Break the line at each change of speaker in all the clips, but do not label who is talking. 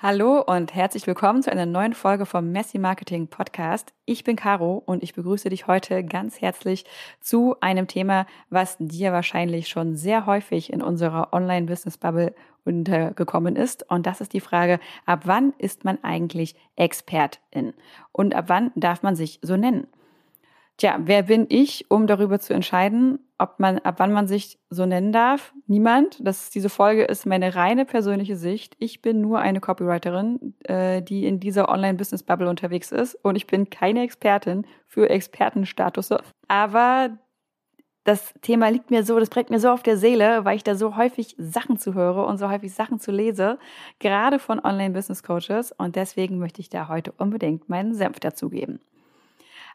Hallo und herzlich willkommen zu einer neuen Folge vom Messy Marketing Podcast. Ich bin Caro und ich begrüße dich heute ganz herzlich zu einem Thema, was dir wahrscheinlich schon sehr häufig in unserer Online-Business-Bubble untergekommen ist. Und das ist die Frage, ab wann ist man eigentlich Expertin? Und ab wann darf man sich so nennen? Tja, wer bin ich, um darüber zu entscheiden, ob man, ab wann man sich so nennen darf? Niemand. Das, diese Folge ist meine reine persönliche Sicht. Ich bin nur eine Copywriterin, äh, die in dieser Online-Business-Bubble unterwegs ist und ich bin keine Expertin für Expertenstatus. Aber das Thema liegt mir so, das brennt mir so auf der Seele, weil ich da so häufig Sachen zu höre und so häufig Sachen zu lese, gerade von Online-Business-Coaches. Und deswegen möchte ich da heute unbedingt meinen Senf dazugeben.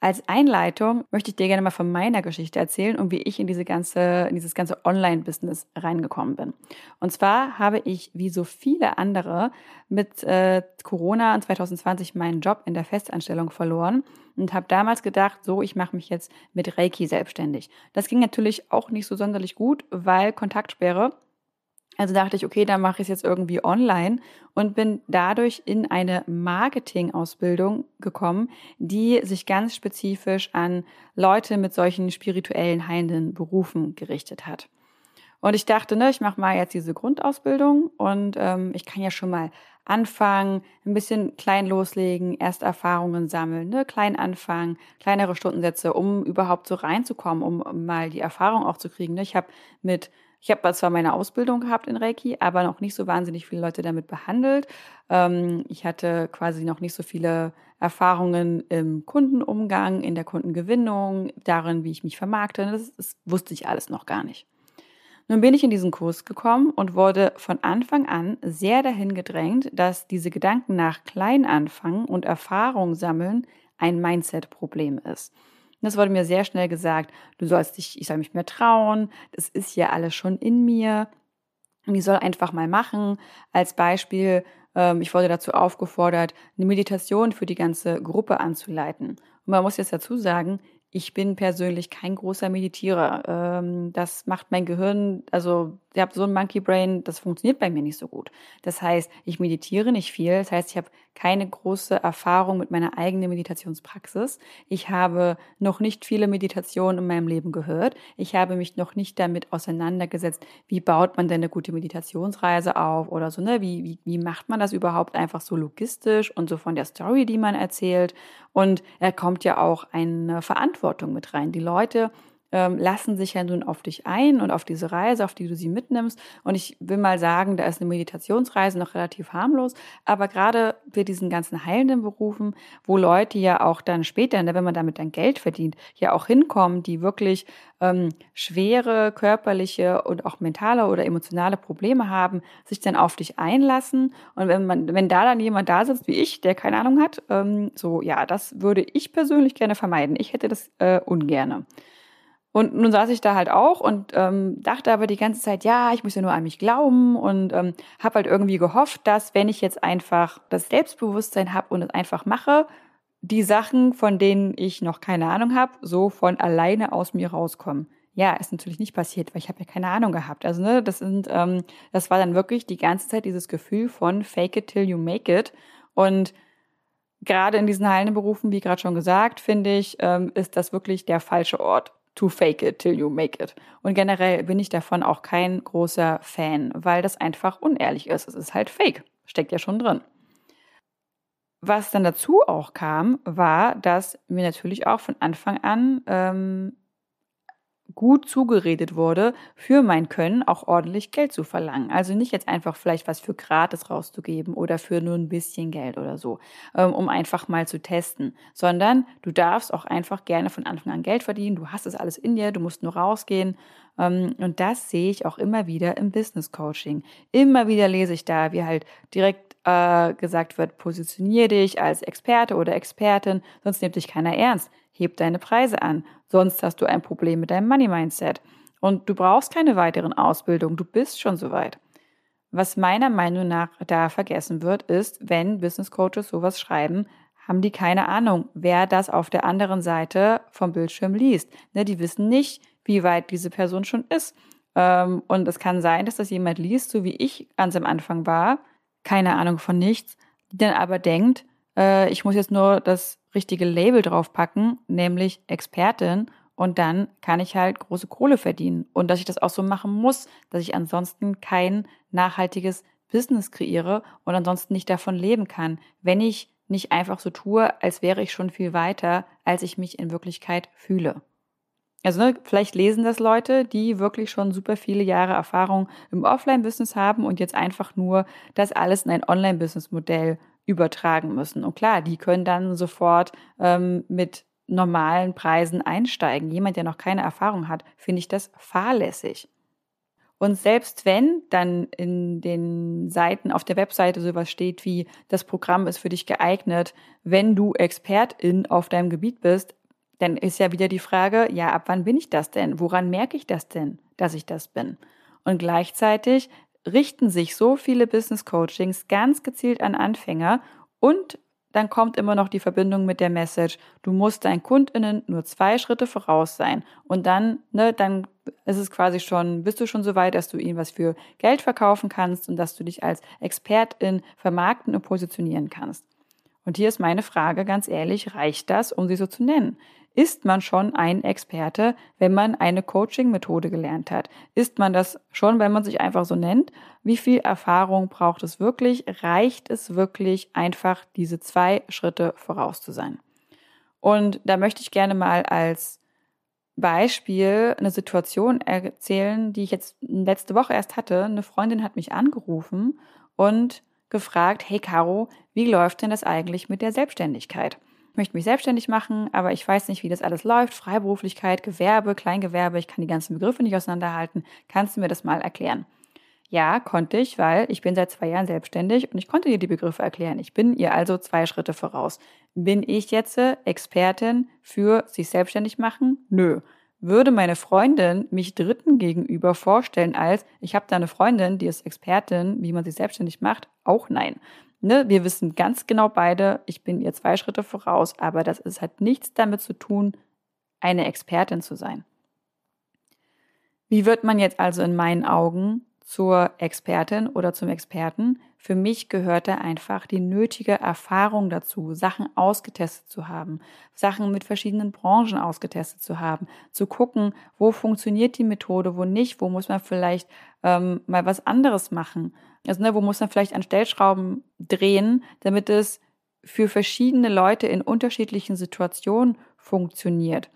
Als Einleitung möchte ich dir gerne mal von meiner Geschichte erzählen und wie ich in diese ganze, in dieses ganze Online-Business reingekommen bin. Und zwar habe ich, wie so viele andere, mit äh, Corona und 2020 meinen Job in der Festanstellung verloren und habe damals gedacht, so, ich mache mich jetzt mit Reiki selbstständig. Das ging natürlich auch nicht so sonderlich gut, weil Kontaktsperre also dachte ich, okay, dann mache ich es jetzt irgendwie online und bin dadurch in eine Marketing-Ausbildung gekommen, die sich ganz spezifisch an Leute mit solchen spirituellen heilenden Berufen gerichtet hat. Und ich dachte, ne, ich mache mal jetzt diese Grundausbildung und ähm, ich kann ja schon mal anfangen, ein bisschen klein loslegen, erste Erfahrungen sammeln, ne, klein anfangen, kleinere Stundensätze, um überhaupt so reinzukommen, um mal die Erfahrung auch zu kriegen. Ne. Ich habe mit ich habe zwar meine Ausbildung gehabt in Reiki, aber noch nicht so wahnsinnig viele Leute damit behandelt. Ähm, ich hatte quasi noch nicht so viele Erfahrungen im Kundenumgang, in der Kundengewinnung, darin, wie ich mich vermarkte. Das, das wusste ich alles noch gar nicht. Nun bin ich in diesen Kurs gekommen und wurde von Anfang an sehr dahin gedrängt, dass diese Gedanken nach klein anfangen und Erfahrung sammeln ein Mindset-Problem ist. Und das wurde mir sehr schnell gesagt, du sollst dich, ich soll mich mehr trauen, das ist ja alles schon in mir. Und ich soll einfach mal machen. Als Beispiel, ähm, ich wurde dazu aufgefordert, eine Meditation für die ganze Gruppe anzuleiten. Und man muss jetzt dazu sagen, ich bin persönlich kein großer Meditierer. Ähm, das macht mein Gehirn, also ich habe so ein Monkey Brain, das funktioniert bei mir nicht so gut. Das heißt, ich meditiere nicht viel. Das heißt, ich habe keine große Erfahrung mit meiner eigenen Meditationspraxis. Ich habe noch nicht viele Meditationen in meinem Leben gehört. Ich habe mich noch nicht damit auseinandergesetzt, wie baut man denn eine gute Meditationsreise auf oder so, ne? Wie, wie, wie macht man das überhaupt einfach so logistisch und so von der Story, die man erzählt? Und er kommt ja auch eine Verantwortung mit rein. Die Leute ähm, lassen sich ja nun auf dich ein und auf diese Reise, auf die du sie mitnimmst. Und ich will mal sagen, da ist eine Meditationsreise noch relativ harmlos, aber gerade für diesen ganzen heilenden Berufen, wo Leute ja auch dann später, ne, wenn man damit dann Geld verdient, ja auch hinkommen, die wirklich ähm, schwere körperliche und auch mentale oder emotionale Probleme haben, sich dann auf dich einlassen. Und wenn man, wenn da dann jemand da sitzt wie ich, der keine Ahnung hat, ähm, so ja, das würde ich persönlich gerne vermeiden. Ich hätte das äh, ungerne. Und nun saß ich da halt auch und ähm, dachte aber die ganze Zeit, ja, ich muss ja nur an mich glauben und ähm, habe halt irgendwie gehofft, dass wenn ich jetzt einfach das Selbstbewusstsein habe und es einfach mache, die Sachen, von denen ich noch keine Ahnung habe, so von alleine aus mir rauskommen. Ja, ist natürlich nicht passiert, weil ich habe ja keine Ahnung gehabt. Also ne, das sind, ähm, das war dann wirklich die ganze Zeit dieses Gefühl von Fake it till you make it und Gerade in diesen heilenden Berufen, wie gerade schon gesagt, finde ich, ähm, ist das wirklich der falsche Ort to fake it till you make it. Und generell bin ich davon auch kein großer Fan, weil das einfach unehrlich ist. Es ist halt fake. Steckt ja schon drin. Was dann dazu auch kam, war, dass mir natürlich auch von Anfang an ähm, gut zugeredet wurde, für mein Können auch ordentlich Geld zu verlangen. Also nicht jetzt einfach vielleicht was für gratis rauszugeben oder für nur ein bisschen Geld oder so, ähm, um einfach mal zu testen, sondern du darfst auch einfach gerne von Anfang an Geld verdienen. Du hast es alles in dir, du musst nur rausgehen. Ähm, und das sehe ich auch immer wieder im Business Coaching. Immer wieder lese ich da, wie halt direkt äh, gesagt wird, positionier dich als Experte oder Expertin, sonst nimmt dich keiner ernst heb deine Preise an, sonst hast du ein Problem mit deinem Money Mindset. Und du brauchst keine weiteren Ausbildungen, du bist schon soweit. Was meiner Meinung nach da vergessen wird, ist, wenn Business Coaches sowas schreiben, haben die keine Ahnung, wer das auf der anderen Seite vom Bildschirm liest. Ne, die wissen nicht, wie weit diese Person schon ist. Ähm, und es kann sein, dass das jemand liest, so wie ich ganz am Anfang war, keine Ahnung von nichts, die dann aber denkt, äh, ich muss jetzt nur das richtige Label draufpacken, nämlich Expertin und dann kann ich halt große Kohle verdienen und dass ich das auch so machen muss, dass ich ansonsten kein nachhaltiges Business kreiere und ansonsten nicht davon leben kann, wenn ich nicht einfach so tue, als wäre ich schon viel weiter, als ich mich in Wirklichkeit fühle. Also ne, vielleicht lesen das Leute, die wirklich schon super viele Jahre Erfahrung im Offline-Business haben und jetzt einfach nur das alles in ein Online-Business-Modell übertragen müssen. Und klar, die können dann sofort ähm, mit normalen Preisen einsteigen. Jemand, der noch keine Erfahrung hat, finde ich das fahrlässig. Und selbst wenn dann in den Seiten auf der Webseite sowas steht wie, das Programm ist für dich geeignet, wenn du Expertin auf deinem Gebiet bist, dann ist ja wieder die Frage, ja, ab wann bin ich das denn? Woran merke ich das denn, dass ich das bin? Und gleichzeitig richten sich so viele Business Coachings ganz gezielt an Anfänger und dann kommt immer noch die Verbindung mit der Message, du musst deinen KundInnen nur zwei Schritte voraus sein. Und dann, ne, dann ist es quasi schon, bist du schon so weit, dass du ihnen was für Geld verkaufen kannst und dass du dich als Expertin vermarkten und positionieren kannst. Und hier ist meine Frage ganz ehrlich, reicht das, um sie so zu nennen? Ist man schon ein Experte, wenn man eine Coaching-Methode gelernt hat? Ist man das schon, wenn man sich einfach so nennt? Wie viel Erfahrung braucht es wirklich? Reicht es wirklich, einfach diese zwei Schritte voraus zu sein? Und da möchte ich gerne mal als Beispiel eine Situation erzählen, die ich jetzt letzte Woche erst hatte. Eine Freundin hat mich angerufen und gefragt, hey Caro, wie läuft denn das eigentlich mit der Selbstständigkeit? Möchte mich selbstständig machen, aber ich weiß nicht, wie das alles läuft. Freiberuflichkeit, Gewerbe, Kleingewerbe, ich kann die ganzen Begriffe nicht auseinanderhalten. Kannst du mir das mal erklären? Ja, konnte ich, weil ich bin seit zwei Jahren selbstständig und ich konnte dir die Begriffe erklären. Ich bin ihr also zwei Schritte voraus. Bin ich jetzt Expertin für sich selbstständig machen? Nö. Würde meine Freundin mich Dritten gegenüber vorstellen als, ich habe da eine Freundin, die ist Expertin, wie man sich selbstständig macht? Auch nein. Ne, wir wissen ganz genau beide, ich bin ihr zwei Schritte voraus, aber das ist, hat nichts damit zu tun, eine Expertin zu sein. Wie wird man jetzt also in meinen Augen zur Expertin oder zum Experten? Für mich gehörte einfach die nötige Erfahrung dazu, Sachen ausgetestet zu haben, Sachen mit verschiedenen Branchen ausgetestet zu haben, zu gucken, wo funktioniert die Methode, wo nicht, wo muss man vielleicht ähm, mal was anderes machen also, ne, wo muss man vielleicht an Stellschrauben drehen, damit es für verschiedene Leute in unterschiedlichen Situationen funktioniert.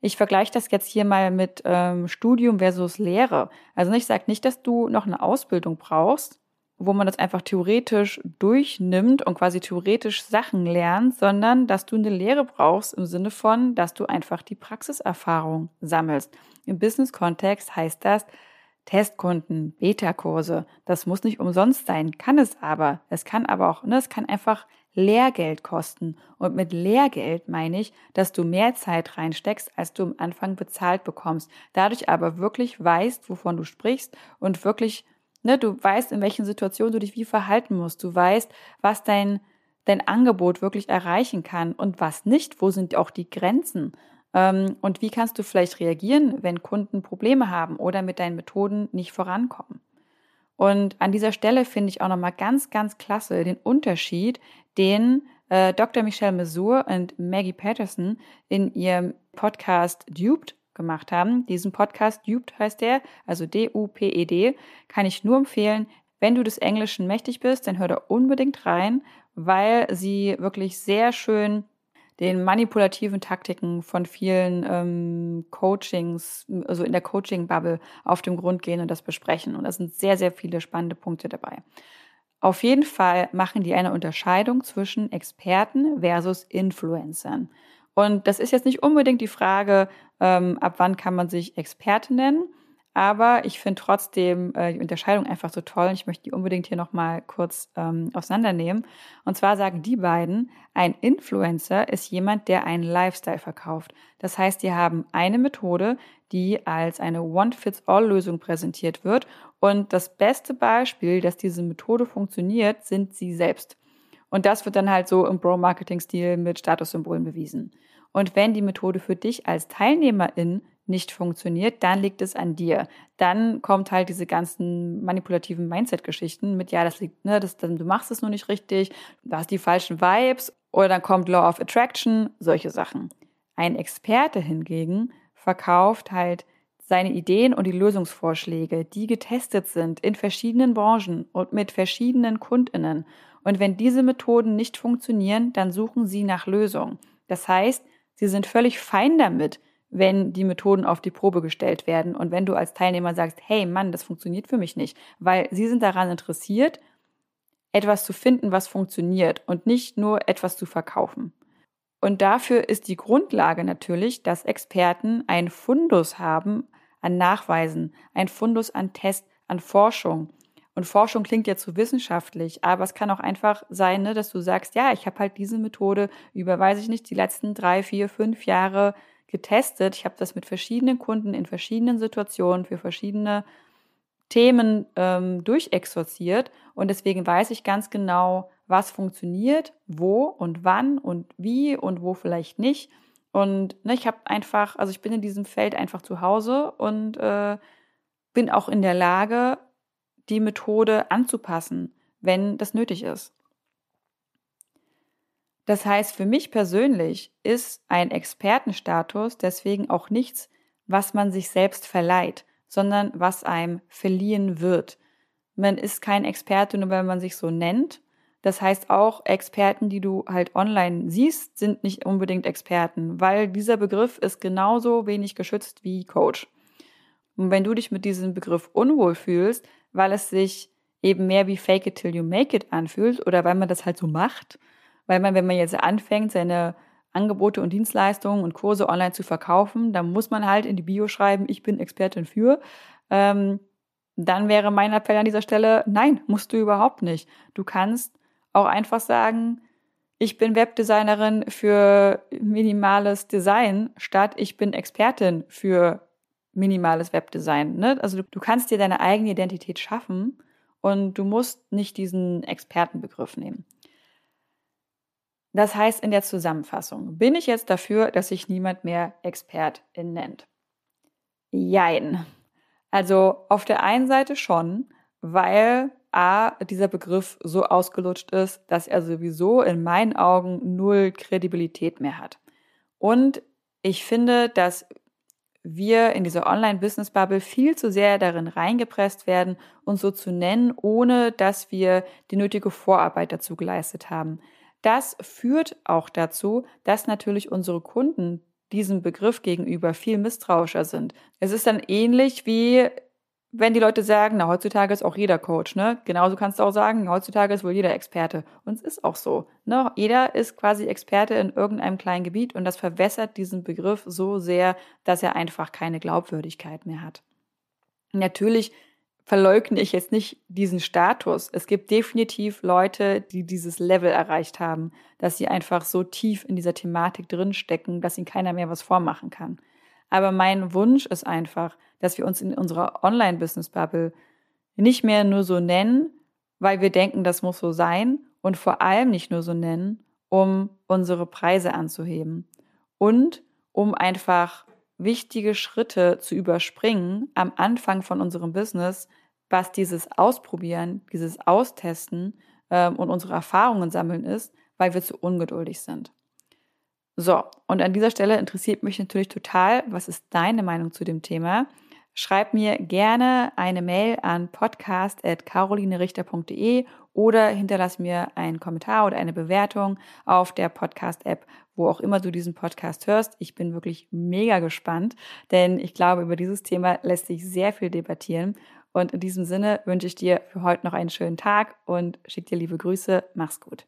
Ich vergleiche das jetzt hier mal mit ähm, Studium versus Lehre. Also ich sage nicht, dass du noch eine Ausbildung brauchst, wo man das einfach theoretisch durchnimmt und quasi theoretisch Sachen lernt, sondern dass du eine Lehre brauchst im Sinne von, dass du einfach die Praxiserfahrung sammelst. Im Business-Kontext heißt das, Testkunden, Beta-Kurse. Das muss nicht umsonst sein, kann es aber. Es kann aber auch, ne, es kann einfach Lehrgeld kosten. Und mit Lehrgeld meine ich, dass du mehr Zeit reinsteckst, als du am Anfang bezahlt bekommst. Dadurch aber wirklich weißt, wovon du sprichst und wirklich, ne, du weißt, in welchen Situationen du dich wie verhalten musst. Du weißt, was dein, dein Angebot wirklich erreichen kann und was nicht. Wo sind auch die Grenzen? Ähm, und wie kannst du vielleicht reagieren, wenn Kunden Probleme haben oder mit deinen Methoden nicht vorankommen? Und an dieser Stelle finde ich auch nochmal ganz, ganz klasse den Unterschied, den äh, Dr. Michelle Mesur und Maggie Patterson in ihrem Podcast Duped gemacht haben. Diesen Podcast Duped heißt der, also D-U-P-E-D, kann ich nur empfehlen. Wenn du des Englischen mächtig bist, dann hör da unbedingt rein, weil sie wirklich sehr schön den manipulativen Taktiken von vielen ähm, Coachings, also in der Coaching-Bubble auf den Grund gehen und das besprechen. Und da sind sehr, sehr viele spannende Punkte dabei. Auf jeden Fall machen die eine Unterscheidung zwischen Experten versus Influencern. Und das ist jetzt nicht unbedingt die Frage, ähm, ab wann kann man sich Experte nennen, aber ich finde trotzdem äh, die Unterscheidung einfach so toll. Ich möchte die unbedingt hier nochmal kurz ähm, auseinandernehmen. Und zwar sagen die beiden, ein Influencer ist jemand, der einen Lifestyle verkauft. Das heißt, die haben eine Methode, die als eine One-Fits-All-Lösung präsentiert wird. Und das beste Beispiel, dass diese Methode funktioniert, sind sie selbst. Und das wird dann halt so im Bro-Marketing-Stil mit Statussymbolen bewiesen. Und wenn die Methode für dich als Teilnehmerin nicht funktioniert, dann liegt es an dir. Dann kommt halt diese ganzen manipulativen Mindset-Geschichten mit, ja, das liegt, ne, das, du machst es nur nicht richtig, du hast die falschen Vibes oder dann kommt Law of Attraction, solche Sachen. Ein Experte hingegen verkauft halt seine Ideen und die Lösungsvorschläge, die getestet sind in verschiedenen Branchen und mit verschiedenen Kundinnen. Und wenn diese Methoden nicht funktionieren, dann suchen sie nach Lösungen. Das heißt, sie sind völlig fein damit, wenn die Methoden auf die Probe gestellt werden und wenn du als Teilnehmer sagst, hey Mann, das funktioniert für mich nicht, weil sie sind daran interessiert, etwas zu finden, was funktioniert und nicht nur etwas zu verkaufen. Und dafür ist die Grundlage natürlich, dass Experten ein Fundus haben an Nachweisen, ein Fundus an Test, an Forschung. Und Forschung klingt ja zu wissenschaftlich, aber es kann auch einfach sein, ne, dass du sagst, ja, ich habe halt diese Methode über, weiß ich nicht, die letzten drei, vier, fünf Jahre getestet. Ich habe das mit verschiedenen Kunden in verschiedenen Situationen für verschiedene Themen ähm, durchexorziert und deswegen weiß ich ganz genau, was funktioniert, wo und wann und wie und wo vielleicht nicht. Und ne, ich habe einfach, also ich bin in diesem Feld einfach zu Hause und äh, bin auch in der Lage, die Methode anzupassen, wenn das nötig ist. Das heißt, für mich persönlich ist ein Expertenstatus deswegen auch nichts, was man sich selbst verleiht, sondern was einem verliehen wird. Man ist kein Experte, nur weil man sich so nennt. Das heißt auch, Experten, die du halt online siehst, sind nicht unbedingt Experten, weil dieser Begriff ist genauso wenig geschützt wie Coach. Und wenn du dich mit diesem Begriff unwohl fühlst, weil es sich eben mehr wie Fake it till you make it anfühlt oder weil man das halt so macht, weil man, wenn man jetzt anfängt, seine Angebote und Dienstleistungen und Kurse online zu verkaufen, dann muss man halt in die Bio schreiben, ich bin Expertin für. Ähm, dann wäre mein Appell an dieser Stelle, nein, musst du überhaupt nicht. Du kannst auch einfach sagen, ich bin Webdesignerin für minimales Design, statt ich bin Expertin für minimales Webdesign. Ne? Also du, du kannst dir deine eigene Identität schaffen und du musst nicht diesen Expertenbegriff nehmen. Das heißt in der Zusammenfassung, bin ich jetzt dafür, dass sich niemand mehr Expertin nennt? Jein. Also auf der einen Seite schon, weil A, dieser Begriff so ausgelutscht ist, dass er sowieso in meinen Augen null Kredibilität mehr hat. Und ich finde, dass wir in dieser Online-Business-Bubble viel zu sehr darin reingepresst werden, uns so zu nennen, ohne dass wir die nötige Vorarbeit dazu geleistet haben. Das führt auch dazu, dass natürlich unsere Kunden diesem Begriff gegenüber viel misstrauischer sind. Es ist dann ähnlich wie wenn die Leute sagen, na, heutzutage ist auch jeder Coach, ne? Genauso kannst du auch sagen, heutzutage ist wohl jeder Experte. Und es ist auch so, ne? Jeder ist quasi Experte in irgendeinem kleinen Gebiet und das verwässert diesen Begriff so sehr, dass er einfach keine Glaubwürdigkeit mehr hat. Natürlich verleugne ich jetzt nicht diesen Status. Es gibt definitiv Leute, die dieses Level erreicht haben, dass sie einfach so tief in dieser Thematik drinstecken, dass ihnen keiner mehr was vormachen kann. Aber mein Wunsch ist einfach, dass wir uns in unserer Online-Business-Bubble nicht mehr nur so nennen, weil wir denken, das muss so sein und vor allem nicht nur so nennen, um unsere Preise anzuheben und um einfach wichtige Schritte zu überspringen am Anfang von unserem Business, was dieses Ausprobieren, dieses Austesten ähm, und unsere Erfahrungen sammeln ist, weil wir zu ungeduldig sind. So, und an dieser Stelle interessiert mich natürlich total, was ist deine Meinung zu dem Thema? Schreib mir gerne eine Mail an podcast.carolinerichter.de oder hinterlass mir einen Kommentar oder eine Bewertung auf der Podcast-App, wo auch immer du diesen Podcast hörst. Ich bin wirklich mega gespannt, denn ich glaube, über dieses Thema lässt sich sehr viel debattieren. Und in diesem Sinne wünsche ich dir für heute noch einen schönen Tag und schick dir liebe Grüße. Mach's gut.